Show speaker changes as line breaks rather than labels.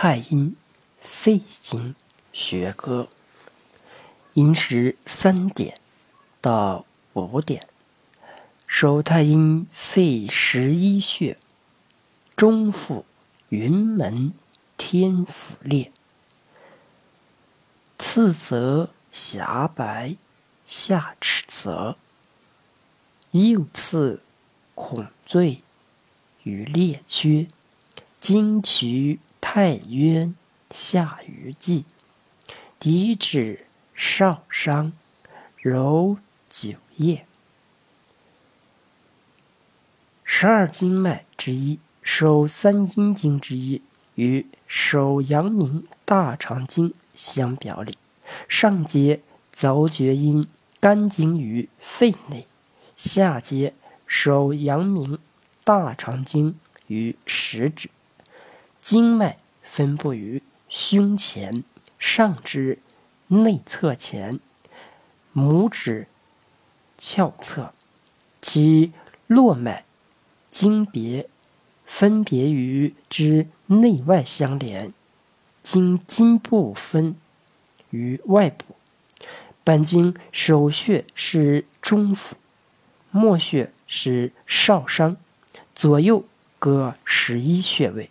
太阴肺经学歌，寅时三点到五点，手太阴肺十一穴，中腹云门天府列，次则狭白，下齿泽，右次孔最与列缺，经渠。太渊下于际，抵指少商，揉九叶。十二经脉之一，手三阴经之一，与手阳明大肠经相表里。上接凿厥阴肝经于肺内，下接手阳明大肠经于食指。经脉分布于胸前上肢内侧前拇指鞘侧，其络脉经别分别于之内外相连，经筋部分于外部。本经首穴是中府，末穴是少商，左右各十一穴位。